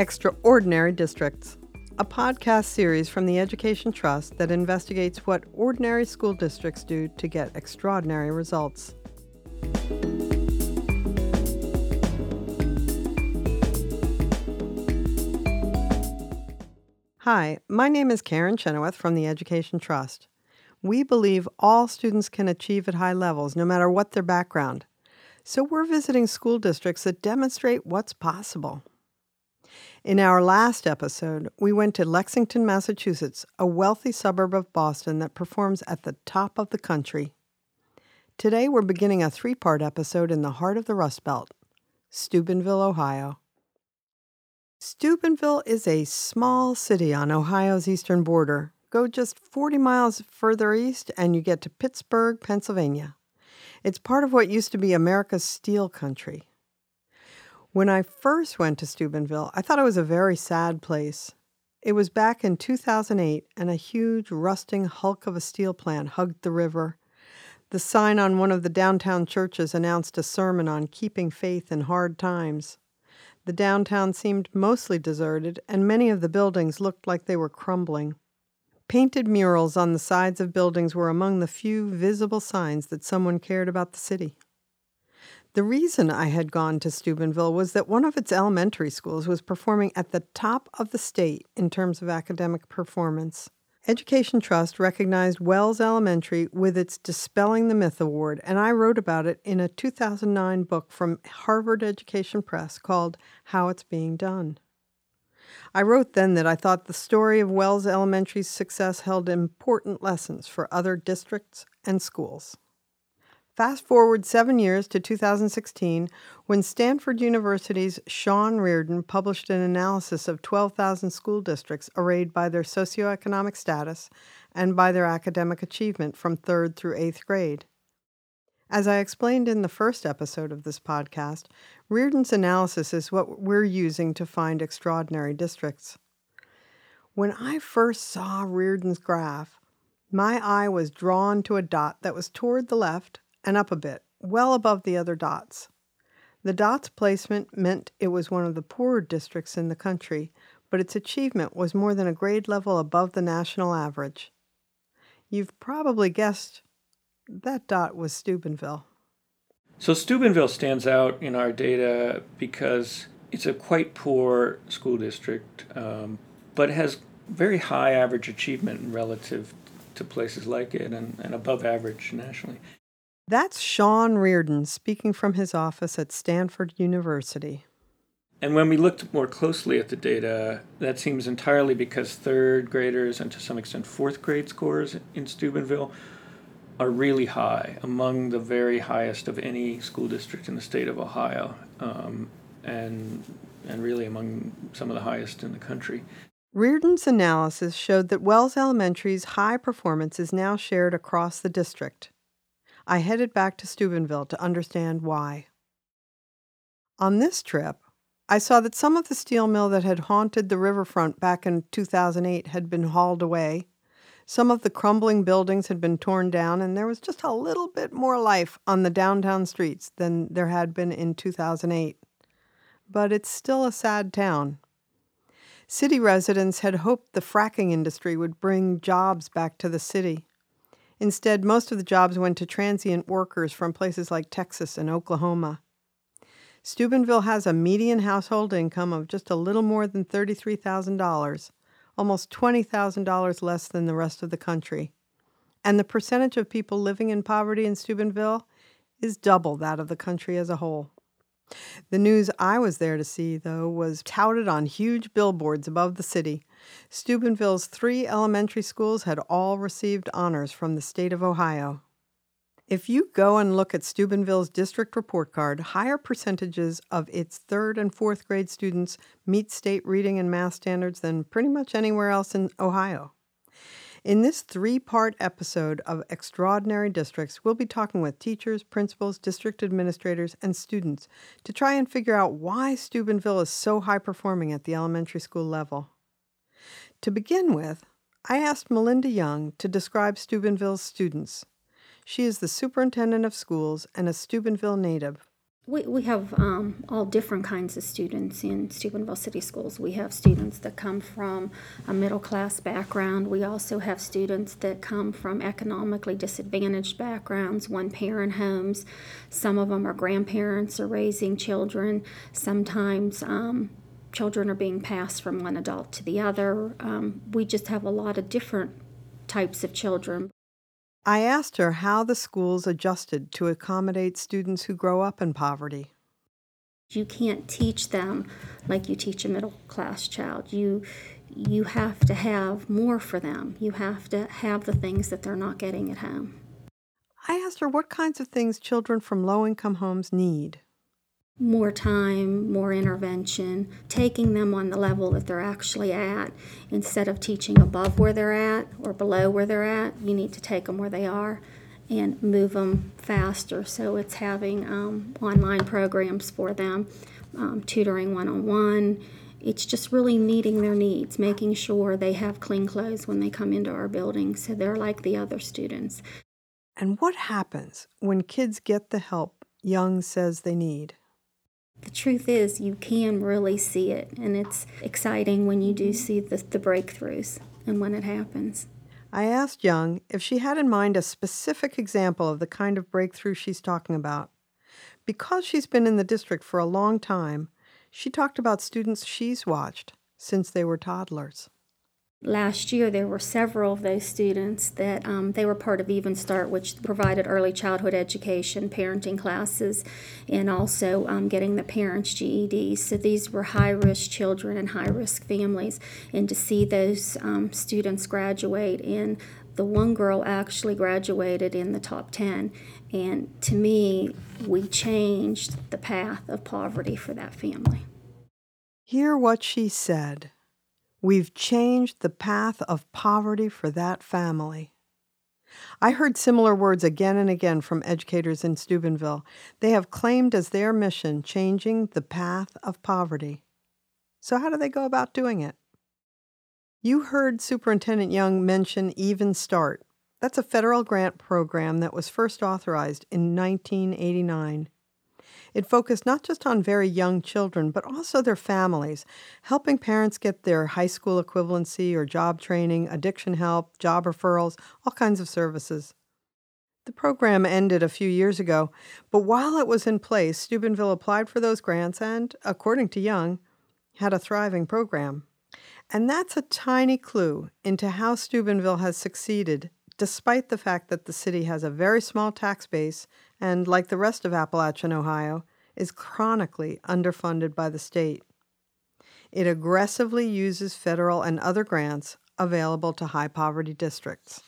Extraordinary Districts, a podcast series from the Education Trust that investigates what ordinary school districts do to get extraordinary results. Hi, my name is Karen Chenoweth from the Education Trust. We believe all students can achieve at high levels, no matter what their background. So we're visiting school districts that demonstrate what's possible. In our last episode, we went to Lexington, Massachusetts, a wealthy suburb of Boston that performs at the top of the country. Today, we're beginning a three part episode in the heart of the Rust Belt Steubenville, Ohio. Steubenville is a small city on Ohio's eastern border. Go just 40 miles further east, and you get to Pittsburgh, Pennsylvania. It's part of what used to be America's steel country. When I first went to Steubenville, I thought it was a very sad place. It was back in 2008, and a huge rusting hulk of a steel plant hugged the river. The sign on one of the downtown churches announced a sermon on keeping faith in hard times. The downtown seemed mostly deserted, and many of the buildings looked like they were crumbling. Painted murals on the sides of buildings were among the few visible signs that someone cared about the city. The reason I had gone to Steubenville was that one of its elementary schools was performing at the top of the state in terms of academic performance. Education Trust recognized Wells Elementary with its Dispelling the Myth Award, and I wrote about it in a 2009 book from Harvard Education Press called How It's Being Done. I wrote then that I thought the story of Wells Elementary's success held important lessons for other districts and schools. Fast forward seven years to 2016, when Stanford University's Sean Reardon published an analysis of 12,000 school districts arrayed by their socioeconomic status and by their academic achievement from third through eighth grade. As I explained in the first episode of this podcast, Reardon's analysis is what we're using to find extraordinary districts. When I first saw Reardon's graph, my eye was drawn to a dot that was toward the left and up a bit, well above the other dots. The dot's placement meant it was one of the poorer districts in the country, but its achievement was more than a grade level above the national average. You've probably guessed that dot was Steubenville. So Steubenville stands out in our data because it's a quite poor school district, um, but has very high average achievement relative to places like it and, and above average nationally. That's Sean Reardon speaking from his office at Stanford University. And when we looked more closely at the data, that seems entirely because third graders and to some extent fourth grade scores in Steubenville are really high, among the very highest of any school district in the state of Ohio, um, and and really among some of the highest in the country. Reardon's analysis showed that Wells Elementary's high performance is now shared across the district. I headed back to Steubenville to understand why. On this trip, I saw that some of the steel mill that had haunted the riverfront back in 2008 had been hauled away. Some of the crumbling buildings had been torn down, and there was just a little bit more life on the downtown streets than there had been in 2008. But it's still a sad town. City residents had hoped the fracking industry would bring jobs back to the city. Instead, most of the jobs went to transient workers from places like Texas and Oklahoma. Steubenville has a median household income of just a little more than $33,000, almost $20,000 less than the rest of the country. And the percentage of people living in poverty in Steubenville is double that of the country as a whole. The news I was there to see, though, was touted on huge billboards above the city. Steubenville's three elementary schools had all received honors from the state of Ohio. If you go and look at Steubenville's district report card, higher percentages of its third and fourth grade students meet state reading and math standards than pretty much anywhere else in Ohio. In this three part episode of Extraordinary Districts, we'll be talking with teachers, principals, district administrators, and students to try and figure out why Steubenville is so high performing at the elementary school level. To begin with, I asked Melinda Young to describe Steubenville's students. She is the superintendent of schools and a Steubenville native. We, we have um, all different kinds of students in Steubenville City Schools. We have students that come from a middle class background. We also have students that come from economically disadvantaged backgrounds, one parent homes. Some of them are grandparents or raising children. Sometimes um, children are being passed from one adult to the other. Um, we just have a lot of different types of children. I asked her how the schools adjusted to accommodate students who grow up in poverty. You can't teach them like you teach a middle class child. You you have to have more for them. You have to have the things that they're not getting at home. I asked her what kinds of things children from low income homes need more time, more intervention, taking them on the level that they're actually at instead of teaching above where they're at or below where they're at. You need to take them where they are and move them faster. So it's having um, online programs for them, um, tutoring one on one. It's just really meeting their needs, making sure they have clean clothes when they come into our building so they're like the other students. And what happens when kids get the help Young says they need? The truth is you can really see it and it's exciting when you do mm-hmm. see the, the breakthroughs and when it happens. I asked young if she had in mind a specific example of the kind of breakthrough she's talking about. Because she's been in the district for a long time she talked about students she's watched since they were toddlers Last year, there were several of those students that um, they were part of Even Start, which provided early childhood education, parenting classes, and also um, getting the parents' GEDs. So these were high risk children and high risk families. And to see those um, students graduate, and the one girl actually graduated in the top 10. And to me, we changed the path of poverty for that family. Hear what she said. We've changed the path of poverty for that family. I heard similar words again and again from educators in Steubenville. They have claimed as their mission changing the path of poverty. So, how do they go about doing it? You heard Superintendent Young mention Even Start. That's a federal grant program that was first authorized in 1989. It focused not just on very young children, but also their families, helping parents get their high school equivalency or job training, addiction help, job referrals, all kinds of services. The program ended a few years ago, but while it was in place, Steubenville applied for those grants and, according to Young, had a thriving program. And that's a tiny clue into how Steubenville has succeeded, despite the fact that the city has a very small tax base and, like the rest of Appalachian Ohio, is chronically underfunded by the state. It aggressively uses federal and other grants available to high poverty districts.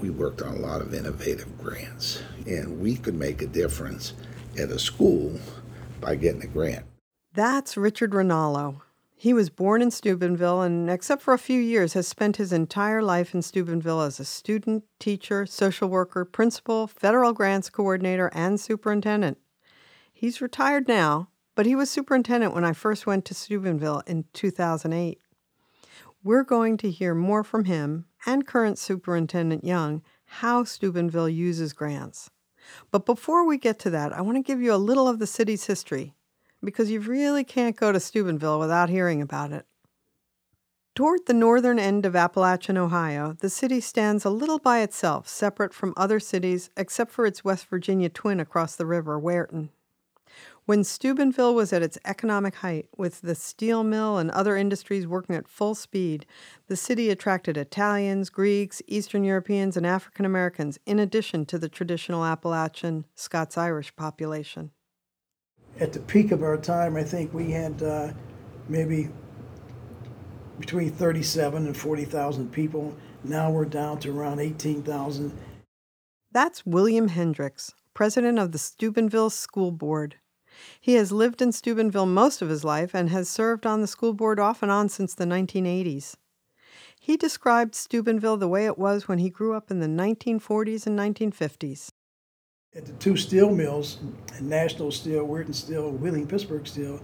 We worked on a lot of innovative grants, and we could make a difference at a school by getting a grant. That's Richard Rinaldo. He was born in Steubenville and, except for a few years, has spent his entire life in Steubenville as a student, teacher, social worker, principal, federal grants coordinator, and superintendent. He's retired now, but he was superintendent when I first went to Steubenville in 2008. We're going to hear more from him and current Superintendent Young how Steubenville uses grants. But before we get to that, I want to give you a little of the city's history because you really can't go to Steubenville without hearing about it. Toward the northern end of Appalachian, Ohio, the city stands a little by itself, separate from other cities except for its West Virginia twin across the river, Weirton. When Steubenville was at its economic height, with the steel mill and other industries working at full speed, the city attracted Italians, Greeks, Eastern Europeans, and African Americans, in addition to the traditional Appalachian Scots Irish population at the peak of our time, I think we had uh, maybe between 37 and 40,000 people. Now we're down to around 18,000. That's William Hendricks, president of the Steubenville School Board. He has lived in Steubenville most of his life and has served on the school board off and on since the 1980s. He described Steubenville the way it was when he grew up in the 1940s and 1950s at the two steel mills, National Steel, Weirton Steel, Wheeling Pittsburgh Steel,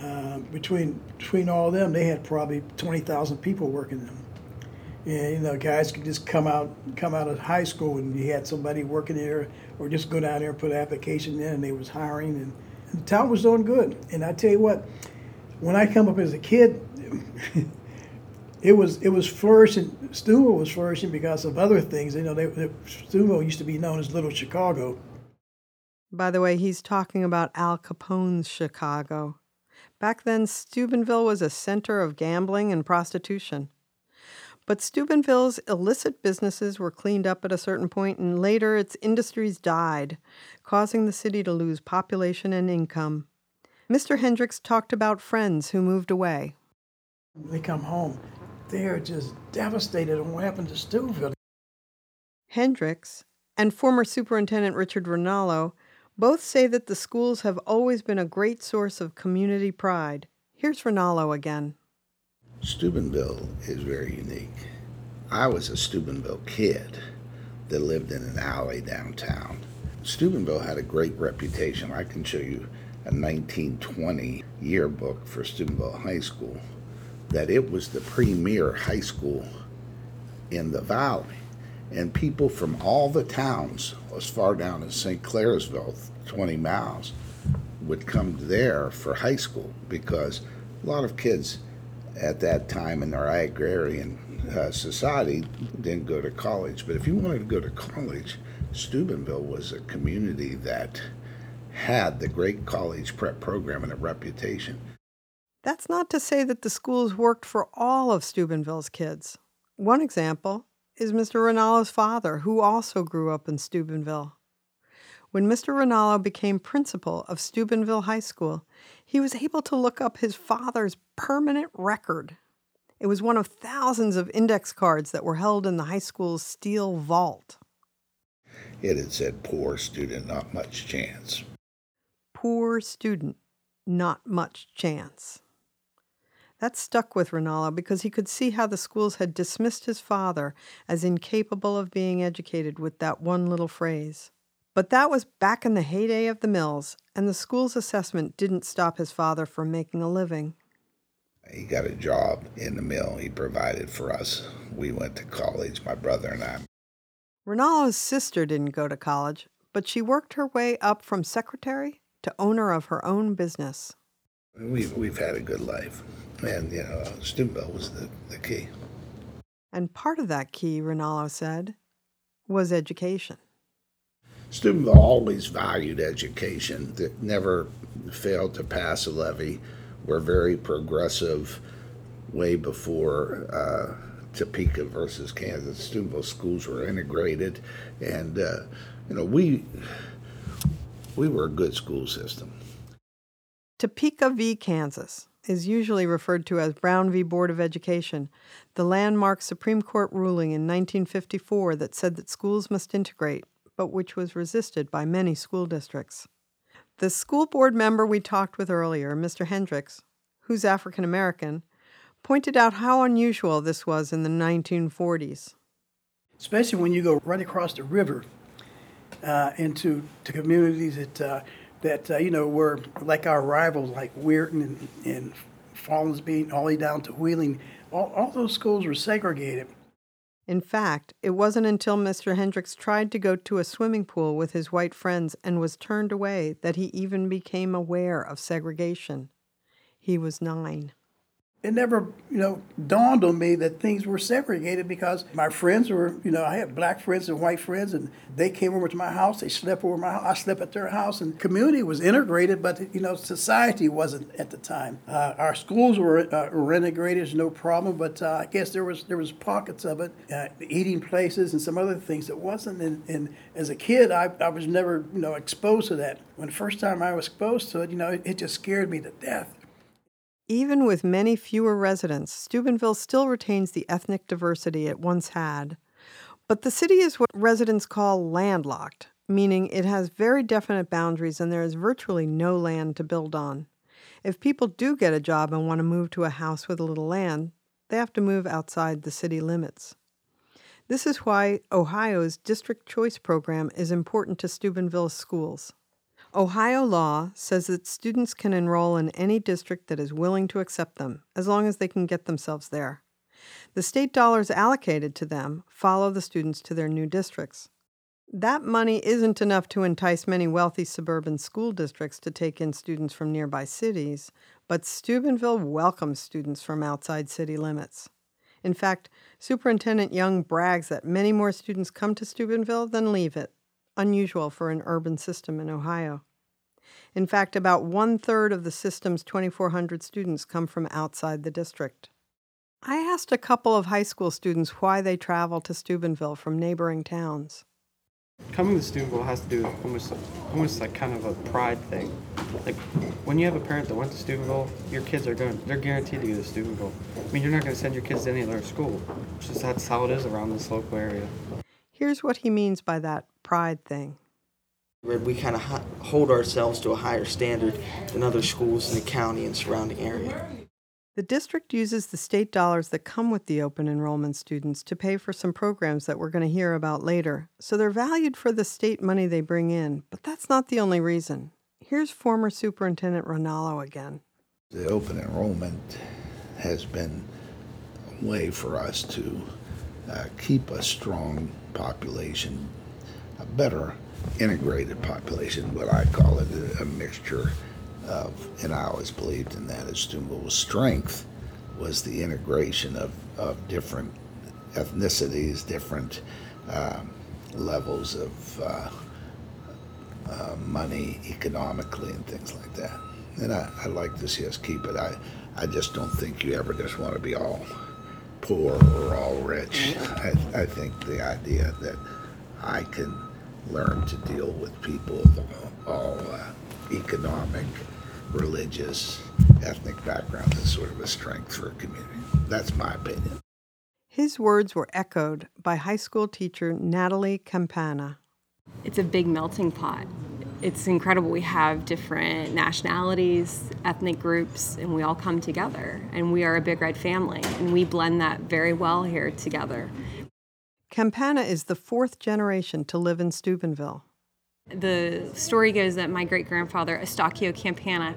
uh, between between all of them, they had probably 20,000 people working them. And you know, guys could just come out come out of high school and you had somebody working there, or just go down there and put an application in, and they was hiring, and, and the town was doing good. And I tell you what, when I come up as a kid, it was it was flourishing. Steubenville was flourishing because of other things. You know, they, they, used to be known as Little Chicago. By the way, he's talking about Al Capone's Chicago. Back then, Steubenville was a center of gambling and prostitution. But Steubenville's illicit businesses were cleaned up at a certain point, and later its industries died, causing the city to lose population and income. Mr. Hendricks talked about friends who moved away. They come home, they're just devastated on what happened to Steubenville. Hendricks and former Superintendent Richard Rinaldo both say that the schools have always been a great source of community pride. Here's Rinaldo again. Steubenville is very unique. I was a Steubenville kid that lived in an alley downtown. Steubenville had a great reputation. I can show you a 1920 yearbook for Steubenville High School that it was the premier high school in the valley. And people from all the towns, as far down as St. Clairsville, 20 miles, would come there for high school because a lot of kids at that time in our agrarian uh, society didn't go to college. But if you wanted to go to college, Steubenville was a community that had the great college prep program and a reputation. That's not to say that the schools worked for all of Steubenville's kids. One example is Mr. Rinaldo's father, who also grew up in Steubenville. When Mr. Rinaldo became principal of Steubenville High School, he was able to look up his father's permanent record. It was one of thousands of index cards that were held in the high school's steel vault. It had said, Poor student, not much chance. Poor student, not much chance. That stuck with Rinaldo because he could see how the schools had dismissed his father as incapable of being educated with that one little phrase. But that was back in the heyday of the mills, and the school's assessment didn't stop his father from making a living. He got a job in the mill. He provided for us. We went to college, my brother and I. Rinaldo's sister didn't go to college, but she worked her way up from secretary to owner of her own business. We've, we've had a good life. And, you know, Steubenville was the, the key. And part of that key, Rinaldo said, was education. Steubenville always valued education, that never failed to pass a levy. We're very progressive way before uh, Topeka versus Kansas. Steubenville schools were integrated, and uh, you know we we were a good school system. Topeka v. Kansas is usually referred to as Brown v. Board of Education, the landmark Supreme Court ruling in 1954 that said that schools must integrate, but which was resisted by many school districts. The school board member we talked with earlier, Mr. Hendricks, who's African American, pointed out how unusual this was in the 1940s. Especially when you go right across the river uh, into to communities that uh, that uh, you know were like our rivals, like Weirton and, and Follansbee, all the way down to Wheeling. All, all those schools were segregated. In fact, it wasn't until Mr. Hendricks tried to go to a swimming pool with his white friends and was turned away that he even became aware of segregation. He was nine it never, you know, dawned on me that things were segregated because my friends were, you know, I had black friends and white friends, and they came over to my house. They slept over my house. I slept at their house, and community was integrated, but you know, society wasn't at the time. Uh, our schools were, uh, were integrated, no problem, but uh, I guess there was there was pockets of it, uh, eating places and some other things that wasn't. And, and as a kid, I, I was never, you know, exposed to that. When the first time I was exposed to it, you know, it, it just scared me to death. Even with many fewer residents, Steubenville still retains the ethnic diversity it once had. But the city is what residents call landlocked, meaning it has very definite boundaries and there is virtually no land to build on. If people do get a job and want to move to a house with a little land, they have to move outside the city limits. This is why Ohio's district choice program is important to Steubenville's schools. Ohio law says that students can enroll in any district that is willing to accept them, as long as they can get themselves there. The state dollars allocated to them follow the students to their new districts. That money isn't enough to entice many wealthy suburban school districts to take in students from nearby cities, but Steubenville welcomes students from outside city limits. In fact, Superintendent Young brags that many more students come to Steubenville than leave it, unusual for an urban system in Ohio. In fact, about one third of the system's 2,400 students come from outside the district. I asked a couple of high school students why they travel to Steubenville from neighboring towns. Coming to Steubenville has to do with almost, almost like kind of a pride thing. Like when you have a parent that went to Steubenville, your kids are going, they're guaranteed to go to Steubenville. I mean, you're not going to send your kids to any other school. It's just that's how it is around this local area. Here's what he means by that pride thing. We kind of hold ourselves to a higher standard than other schools in the county and surrounding area. The district uses the state dollars that come with the open enrollment students to pay for some programs that we're going to hear about later, so they're valued for the state money they bring in, but that's not the only reason. Here's former Superintendent Rinaldo again. The open enrollment has been a way for us to uh, keep a strong population, a better integrated population, what I call it, a mixture of, and I always believed in that as Steubenville's strength was the integration of, of different ethnicities, different um, levels of uh, uh, money economically and things like that. And I, I like to see us keep it. I, I just don't think you ever just want to be all poor or all rich. I, I think the idea that I can learn to deal with people of all uh, economic religious, ethnic background is sort of a strength for a community. That's my opinion. His words were echoed by high school teacher Natalie Campana. It's a big melting pot. It's incredible. We have different nationalities, ethnic groups, and we all come together. And we are a big red family, and we blend that very well here together. Campana is the fourth generation to live in Steubenville. The story goes that my great grandfather, Estacchio Campana,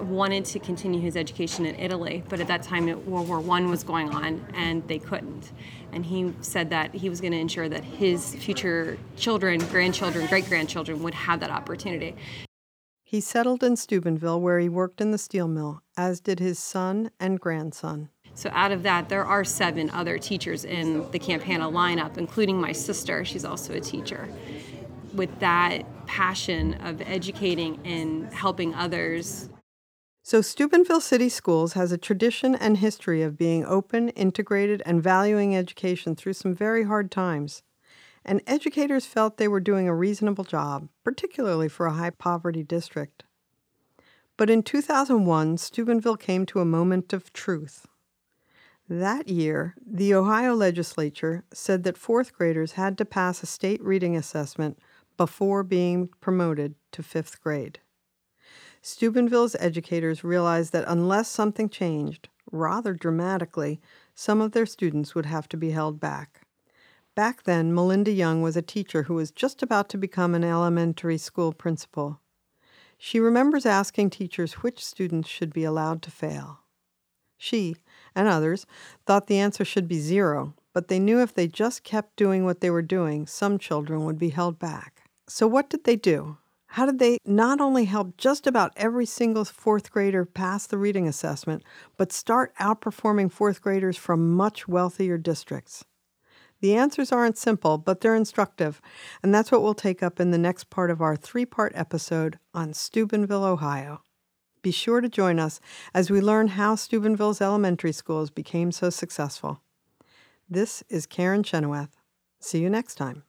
wanted to continue his education in Italy, but at that time World War One was going on and they couldn't. And he said that he was going to ensure that his future children, grandchildren, great grandchildren would have that opportunity. He settled in Steubenville where he worked in the steel mill, as did his son and grandson. So out of that, there are seven other teachers in the Campana lineup, including my sister. She's also a teacher with that passion of educating and helping others. So, Steubenville City Schools has a tradition and history of being open, integrated, and valuing education through some very hard times. And educators felt they were doing a reasonable job, particularly for a high poverty district. But in 2001, Steubenville came to a moment of truth. That year, the Ohio legislature said that fourth graders had to pass a state reading assessment before being promoted to fifth grade. Steubenville's educators realized that unless something changed, rather dramatically, some of their students would have to be held back. Back then, Melinda Young was a teacher who was just about to become an elementary school principal. She remembers asking teachers which students should be allowed to fail. She, and others, thought the answer should be zero, but they knew if they just kept doing what they were doing, some children would be held back. So, what did they do? How did they not only help just about every single fourth grader pass the reading assessment, but start outperforming fourth graders from much wealthier districts? The answers aren't simple, but they're instructive, and that's what we'll take up in the next part of our three part episode on Steubenville, Ohio. Be sure to join us as we learn how Steubenville's elementary schools became so successful. This is Karen Chenoweth. See you next time.